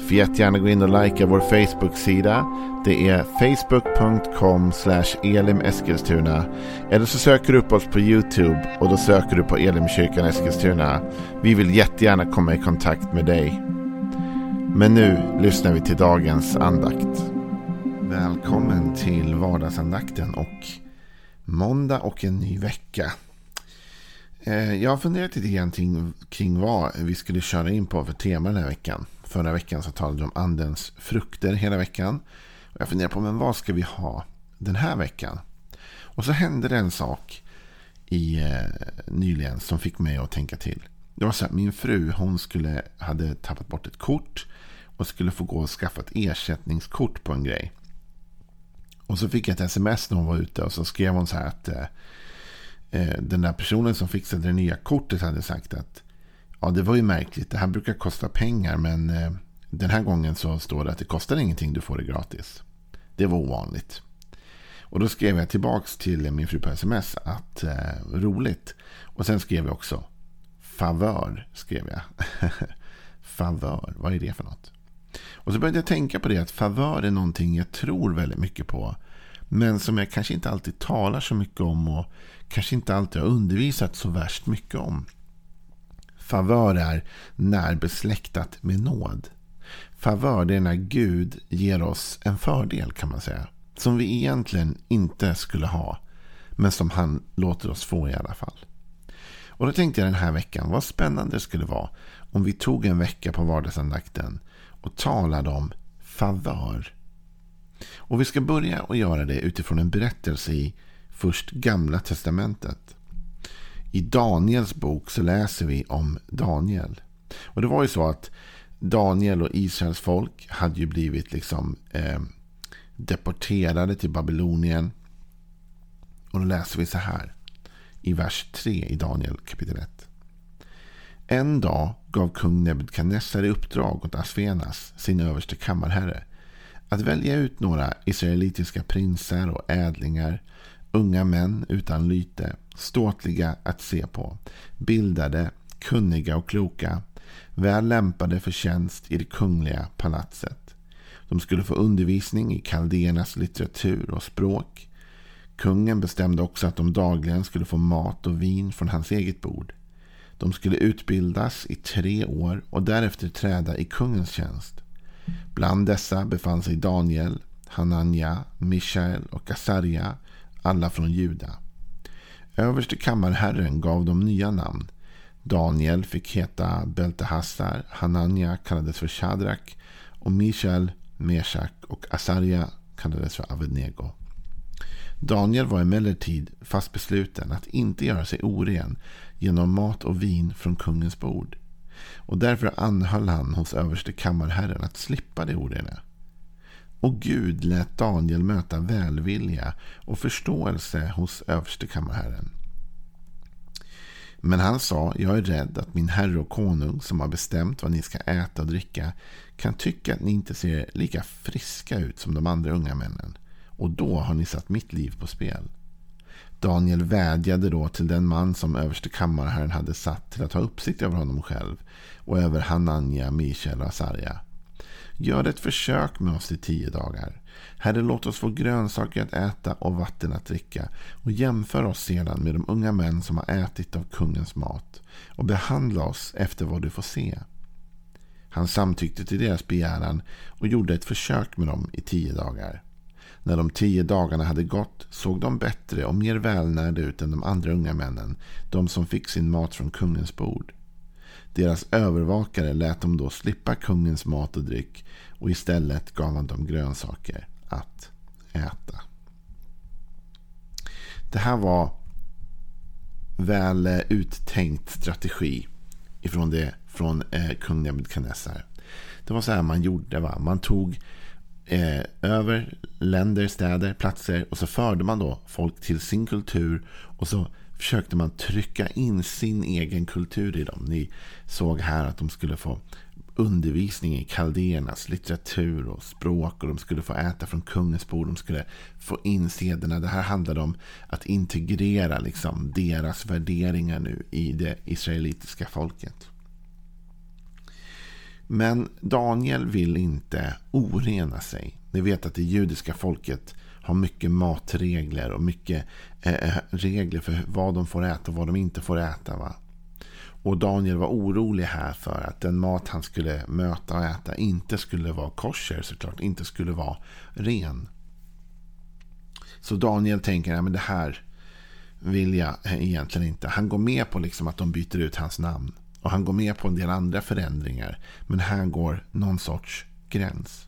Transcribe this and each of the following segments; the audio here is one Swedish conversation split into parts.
Får jättegärna gå in och likea vår Facebook-sida. Det är facebook.com elimeskilstuna. Eller så söker du upp oss på YouTube och då söker du på Elimkyrkan Eskilstuna. Vi vill jättegärna komma i kontakt med dig. Men nu lyssnar vi till dagens andakt. Välkommen till vardagsandakten och måndag och en ny vecka. Eh, jag har funderat lite grann kring vad vi skulle köra in på för tema den här veckan. Förra veckan så talade vi om andens frukter hela veckan. Och jag funderar på men vad ska vi ha den här veckan? Och så hände det en sak i eh, nyligen som fick mig att tänka till. Det var så att min fru hon skulle, hade tappat bort ett kort och skulle få gå och skaffa ett ersättningskort på en grej. Och så fick jag ett sms när hon var ute och så skrev hon så här att eh, eh den där personen som fixade det nya kortet hade sagt att Ja, det var ju märkligt. Det här brukar kosta pengar men eh, den här gången så står det att det kostar ingenting, du får det gratis. Det var ovanligt. Och då skrev jag tillbaks till min fru på sms att eh, roligt. Och sen skrev jag också favör. skrev jag. favör, vad är det för något? Och så började jag tänka på det att favör är någonting jag tror väldigt mycket på. Men som jag kanske inte alltid talar så mycket om och kanske inte alltid har undervisat så värst mycket om. Favör är närbesläktat med nåd. Favör det är när Gud ger oss en fördel kan man säga. Som vi egentligen inte skulle ha. Men som han låter oss få i alla fall. Och då tänkte jag den här veckan vad spännande det skulle vara om vi tog en vecka på vardagsandakten och talade om favör. Och vi ska börja att göra det utifrån en berättelse i först gamla testamentet. I Daniels bok så läser vi om Daniel. Och det var ju så att Daniel och Israels folk hade ju blivit liksom eh, deporterade till Babylonien. Och då läser vi så här i vers 3 i Daniel kapitel 1. En dag gav kung Nebukadnessar i uppdrag åt Asfenas, sin överste kammarherre, att välja ut några israelitiska prinsar och ädlingar Unga män utan lyte, ståtliga att se på, bildade, kunniga och kloka, väl lämpade för tjänst i det kungliga palatset. De skulle få undervisning i kaldéernas litteratur och språk. Kungen bestämde också att de dagligen skulle få mat och vin från hans eget bord. De skulle utbildas i tre år och därefter träda i kungens tjänst. Bland dessa befann sig Daniel, Hananja, Mishael och Asarja alla från Juda. Överste kammarherren gav dem nya namn. Daniel fick heta Beltehassar, Hanania kallades för Shadrak och Mishael, Meshak och Asarja kallades för Avednego. Daniel var emellertid fast besluten att inte göra sig oren genom mat och vin från kungens bord. Och därför anhöll han hos överste kammarherren att slippa det orena. Och Gud lät Daniel möta välvilja och förståelse hos överstekammarherren. Men han sa, jag är rädd att min herre och konung som har bestämt vad ni ska äta och dricka kan tycka att ni inte ser lika friska ut som de andra unga männen. Och då har ni satt mitt liv på spel. Daniel vädjade då till den man som överste kammarherren hade satt till att ha uppsikt över honom själv och över Hanania, Mishael och Asarja. Gör ett försök med oss i tio dagar. Herre, låt oss få grönsaker att äta och vatten att dricka och jämför oss sedan med de unga män som har ätit av kungens mat och behandla oss efter vad du får se. Han samtyckte till deras begäran och gjorde ett försök med dem i tio dagar. När de tio dagarna hade gått såg de bättre och mer välnärda ut än de andra unga männen, de som fick sin mat från kungens bord. Deras övervakare lät dem då slippa kungens mat och dryck och istället gav han dem grönsaker att äta. Det här var väl eh, uttänkt strategi ifrån det, från eh, kung Nebukadnessar. Det var så här man gjorde. Va? Man tog eh, över länder, städer, platser och så förde man då folk till sin kultur och så försökte man trycka in sin egen kultur i dem. Ni såg här att de skulle få undervisning i kaldéernas litteratur och språk och de skulle få äta från kungens bord. De skulle få in sederna. Det här handlade om att integrera liksom deras värderingar nu i det israelitiska folket. Men Daniel vill inte orena sig. Ni vet att det judiska folket har mycket matregler och mycket eh, eh, regler för vad de får äta och vad de inte får äta. Va? Och Daniel var orolig här för att den mat han skulle möta och äta inte skulle vara kosher såklart. Inte skulle vara ren. Så Daniel tänker att det här vill jag eh, egentligen inte. Han går med på liksom att de byter ut hans namn. Och han går med på en del andra förändringar. Men här går någon sorts gräns.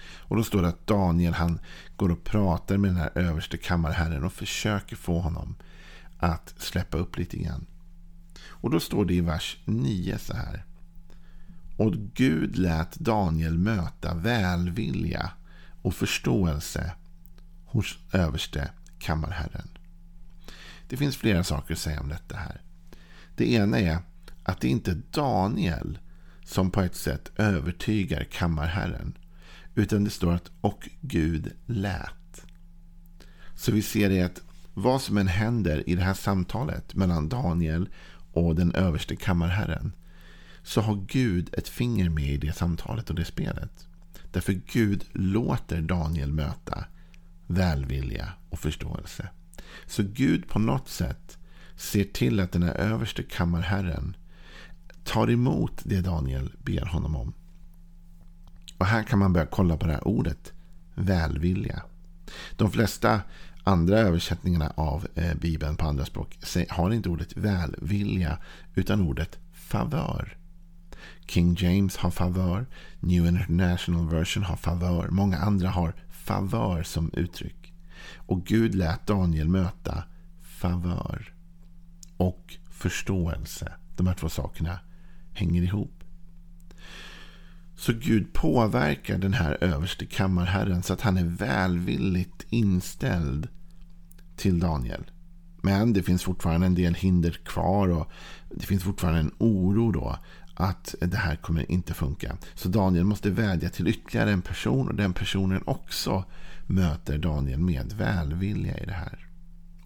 Och då står det att Daniel han går och pratar med den här överste kammarherren och försöker få honom att släppa upp lite grann. Och då står det i vers 9 så här. Och Gud lät Daniel möta välvilja och förståelse hos överste kammarherren. Det finns flera saker att säga om detta här. Det ena är att det inte är Daniel som på ett sätt övertygar kammarherren. Utan det står att och Gud lät. Så vi ser det att vad som än händer i det här samtalet mellan Daniel och den överste kammarherren. Så har Gud ett finger med i det samtalet och det spelet. Därför Gud låter Daniel möta välvilja och förståelse. Så Gud på något sätt ser till att den här överste kammarherren tar emot det Daniel ber honom om. Och här kan man börja kolla på det här ordet välvilja. De flesta andra översättningarna av eh, Bibeln på andra språk har inte ordet välvilja utan ordet favör. King James har favör. New International Version har favör. Många andra har favör som uttryck. Och Gud lät Daniel möta favör och förståelse. De här två sakerna hänger ihop. Så Gud påverkar den här överste kammarherren så att han är välvilligt inställd till Daniel. Men det finns fortfarande en del hinder kvar och det finns fortfarande en oro då att det här kommer inte funka. Så Daniel måste vädja till ytterligare en person och den personen också möter Daniel med välvilja i det här.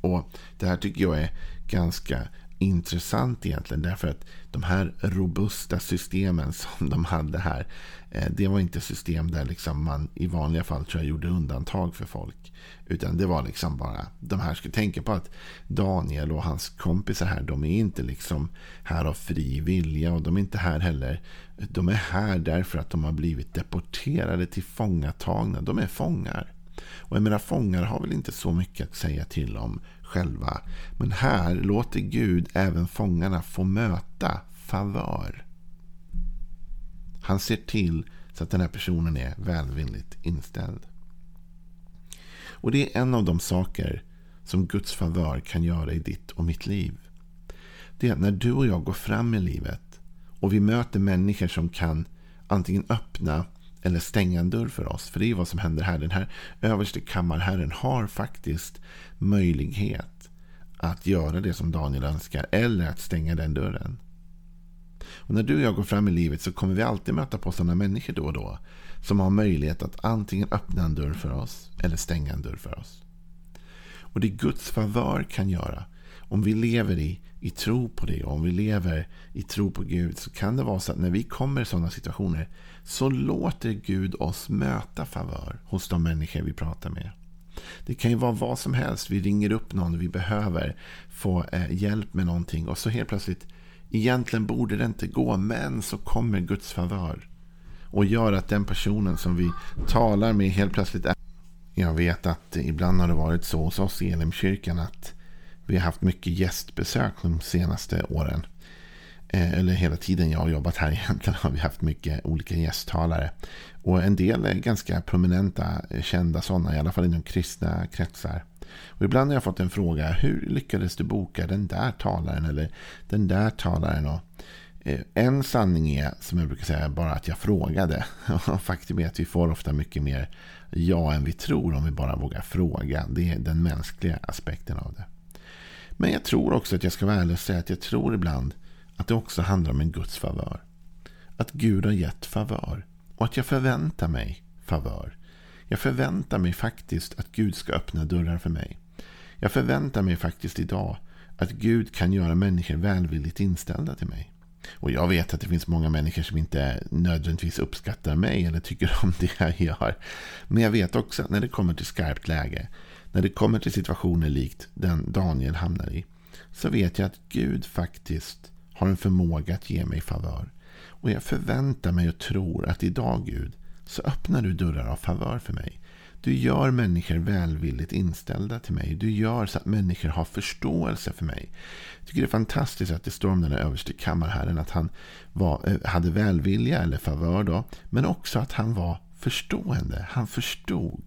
Och Det här tycker jag är ganska intressant egentligen. Därför att de här robusta systemen som de hade här. Eh, det var inte system där liksom man i vanliga fall tror jag gjorde undantag för folk. Utan det var liksom bara. De här skulle tänka på att Daniel och hans kompisar här. De är inte liksom här av fri vilja. Och de är inte här heller. De är här därför att de har blivit deporterade till fångatagna. De är fångar. Och jag menar fångar har väl inte så mycket att säga till om själva. Men här låter Gud även fångarna få möta favör. Han ser till så att den här personen är välvilligt inställd. Och det är en av de saker som Guds favör kan göra i ditt och mitt liv. Det är att när du och jag går fram i livet och vi möter människor som kan antingen öppna eller stänga en dörr för oss. För det är vad som händer här. Den här överste kammarherren har faktiskt möjlighet att göra det som Daniel önskar eller att stänga den dörren. Och när du och jag går fram i livet så kommer vi alltid möta på sådana människor då och då som har möjlighet att antingen öppna en dörr för oss eller stänga en dörr för oss. Och det Guds favör kan göra om vi lever i, i tro på det och om vi lever i tro på Gud så kan det vara så att när vi kommer i sådana situationer så låter Gud oss möta favör hos de människor vi pratar med. Det kan ju vara vad som helst. Vi ringer upp någon vi behöver få eh, hjälp med någonting och så helt plötsligt egentligen borde det inte gå men så kommer Guds favör och gör att den personen som vi talar med helt plötsligt är jag vet att ibland har det varit så hos oss i Elimkyrkan att vi har haft mycket gästbesök de senaste åren. Eh, eller hela tiden jag har jobbat här egentligen har vi haft mycket olika gästtalare. Och en del är ganska prominenta, eh, kända sådana, i alla fall inom kristna kretsar. Och ibland har jag fått en fråga, hur lyckades du boka den där talaren eller den där talaren? Och eh, en sanning är, som jag brukar säga, bara att jag frågade. Faktum är att vi får ofta mycket mer ja än vi tror om vi bara vågar fråga. Det är den mänskliga aspekten av det. Men jag tror också att jag ska vara ärlig och säga att jag tror ibland att det också handlar om en Guds favör. Att Gud har gett favör. Och att jag förväntar mig favör. Jag förväntar mig faktiskt att Gud ska öppna dörrar för mig. Jag förväntar mig faktiskt idag att Gud kan göra människor välvilligt inställda till mig. Och jag vet att det finns många människor som inte nödvändigtvis uppskattar mig eller tycker om det jag gör. Men jag vet också att när det kommer till skarpt läge, när det kommer till situationer likt den Daniel hamnar i, så vet jag att Gud faktiskt har en förmåga att ge mig favör. Och jag förväntar mig och tror att idag Gud, så öppnar du dörrar av favör för mig. Du gör människor välvilligt inställda till mig. Du gör så att människor har förståelse för mig. Jag tycker det är fantastiskt att det står om den här överste kammarherren att han var, eh, hade välvilja eller favör då. Men också att han var förstående. Han förstod.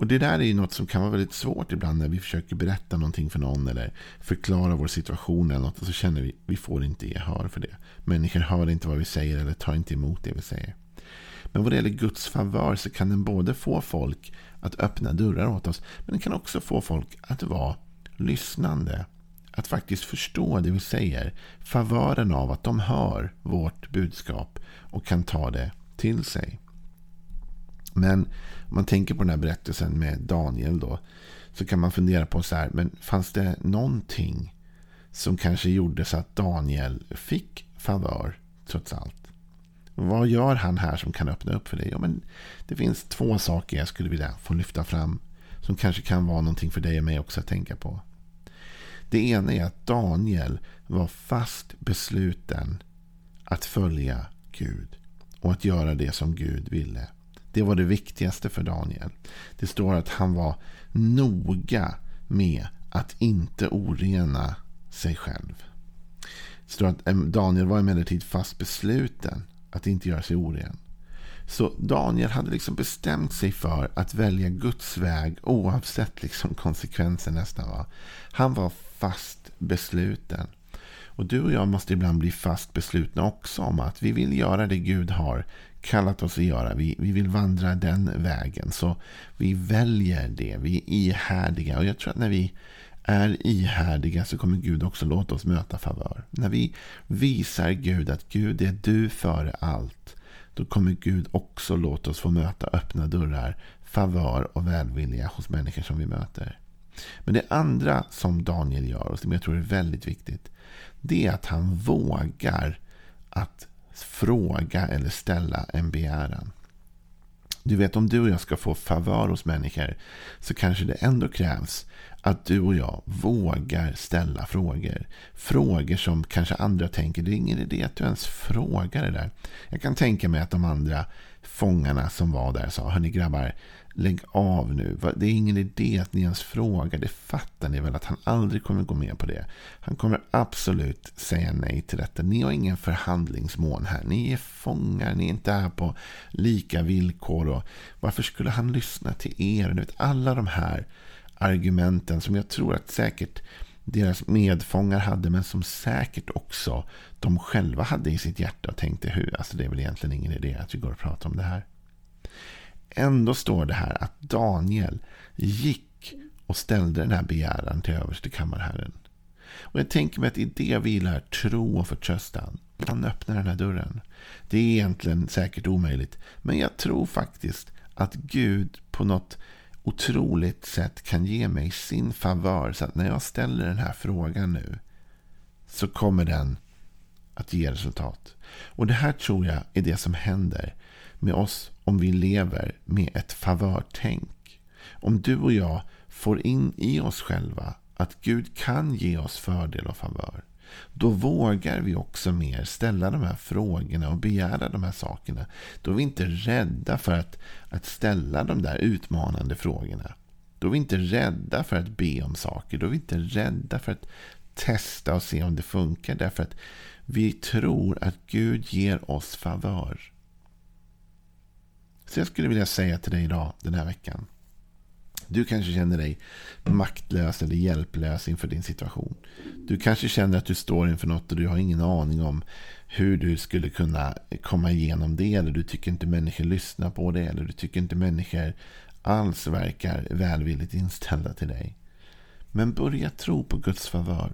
Och det där är ju något som kan vara väldigt svårt ibland när vi försöker berätta någonting för någon eller förklara vår situation eller något och så känner vi att vi får inte gehör för det. Människor hör inte vad vi säger eller tar inte emot det vi säger. Men vad det gäller Guds favör så kan den både få folk att öppna dörrar åt oss. Men den kan också få folk att vara lyssnande. Att faktiskt förstå det vi säger. Favören av att de hör vårt budskap och kan ta det till sig. Men om man tänker på den här berättelsen med Daniel då. Så kan man fundera på så här. Men fanns det någonting som kanske gjorde så att Daniel fick favör trots allt? Vad gör han här som kan öppna upp för dig? Ja, men det finns två saker jag skulle vilja få lyfta fram. Som kanske kan vara någonting för dig och mig också att tänka på. Det ena är att Daniel var fast besluten att följa Gud. Och att göra det som Gud ville. Det var det viktigaste för Daniel. Det står att han var noga med att inte orena sig själv. Det står att Daniel var emellertid fast besluten att inte göra sig oren. Så Daniel hade liksom bestämt sig för att välja Guds väg oavsett liksom konsekvenser nästan. Va? Han var fast besluten. Och du och jag måste ibland bli fast beslutna också om att vi vill göra det Gud har kallat oss att göra. Vi, vi vill vandra den vägen. Så vi väljer det. Vi är ihärdiga. Och jag tror att när vi är ihärdiga så kommer Gud också låta oss möta favör. När vi visar Gud att Gud är du före allt. Då kommer Gud också låta oss få möta öppna dörrar, favör och välvilja hos människor som vi möter. Men det andra som Daniel gör och som jag tror är väldigt viktigt. Det är att han vågar att fråga eller ställa en begäran. Du vet om du och jag ska få favör hos människor så kanske det ändå krävs att du och jag vågar ställa frågor. Frågor som kanske andra tänker, det är ingen idé att du ens frågar det där. Jag kan tänka mig att de andra fångarna som var där sa, hörni grabbar, lägg av nu. Det är ingen idé att ni ens frågar. Det fattar ni väl att han aldrig kommer gå med på det. Han kommer absolut säga nej till detta. Ni har ingen förhandlingsmån här. Ni är fångar. Ni är inte här på lika villkor. Och varför skulle han lyssna till er? Du vet, alla de här argumenten som jag tror att säkert deras medfångar hade, men som säkert också de själva hade i sitt hjärta och tänkte hur, alltså det är väl egentligen ingen idé att vi går och pratar om det här. Ändå står det här att Daniel gick och ställde den här begäran till överste kammarherren. Och jag tänker mig att i det vilar tro och förtröstan. Han öppnar den här dörren. Det är egentligen säkert omöjligt. Men jag tror faktiskt att Gud på något otroligt sätt kan ge mig sin favör. Så att när jag ställer den här frågan nu så kommer den att ge resultat. Och det här tror jag är det som händer med oss om vi lever med ett favörtänk. Om du och jag får in i oss själva att Gud kan ge oss fördel och favör. Då vågar vi också mer ställa de här frågorna och begära de här sakerna. Då är vi inte rädda för att, att ställa de där utmanande frågorna. Då är vi inte rädda för att be om saker. Då är vi inte rädda för att testa och se om det funkar. Därför att vi tror att Gud ger oss favör. Så jag skulle vilja säga till dig idag, den här veckan. Du kanske känner dig maktlös eller hjälplös inför din situation. Du kanske känner att du står inför något och du har ingen aning om hur du skulle kunna komma igenom det. Eller du tycker inte människor lyssnar på det. Eller du tycker inte människor alls verkar välvilligt inställda till dig. Men börja tro på Guds favör.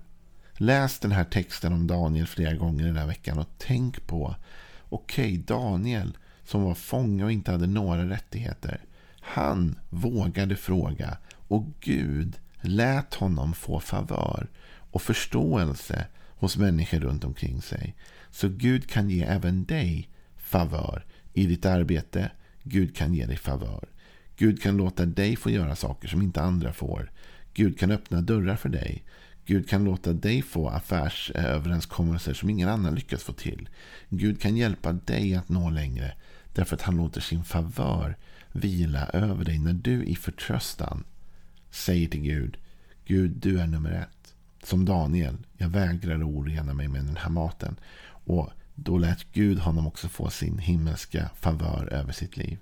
Läs den här texten om Daniel flera gånger den här veckan och tänk på okej, okay, Daniel som var fånge och inte hade några rättigheter. Han vågade fråga och Gud lät honom få favör och förståelse hos människor runt omkring sig. Så Gud kan ge även dig favör i ditt arbete. Gud kan ge dig favör. Gud kan låta dig få göra saker som inte andra får. Gud kan öppna dörrar för dig. Gud kan låta dig få affärsöverenskommelser som ingen annan lyckas få till. Gud kan hjälpa dig att nå längre därför att han låter sin favör vila över dig när du i förtröstan säger till Gud Gud, du är nummer ett. Som Daniel, jag vägrar att orena mig med den här maten. Och då lät Gud honom också få sin himmelska favör över sitt liv.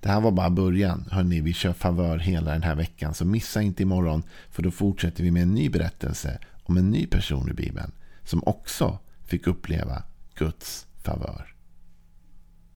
Det här var bara början. Hörrni, vi kör favör hela den här veckan. Så missa inte imorgon. För då fortsätter vi med en ny berättelse om en ny person i Bibeln. Som också fick uppleva Guds favör.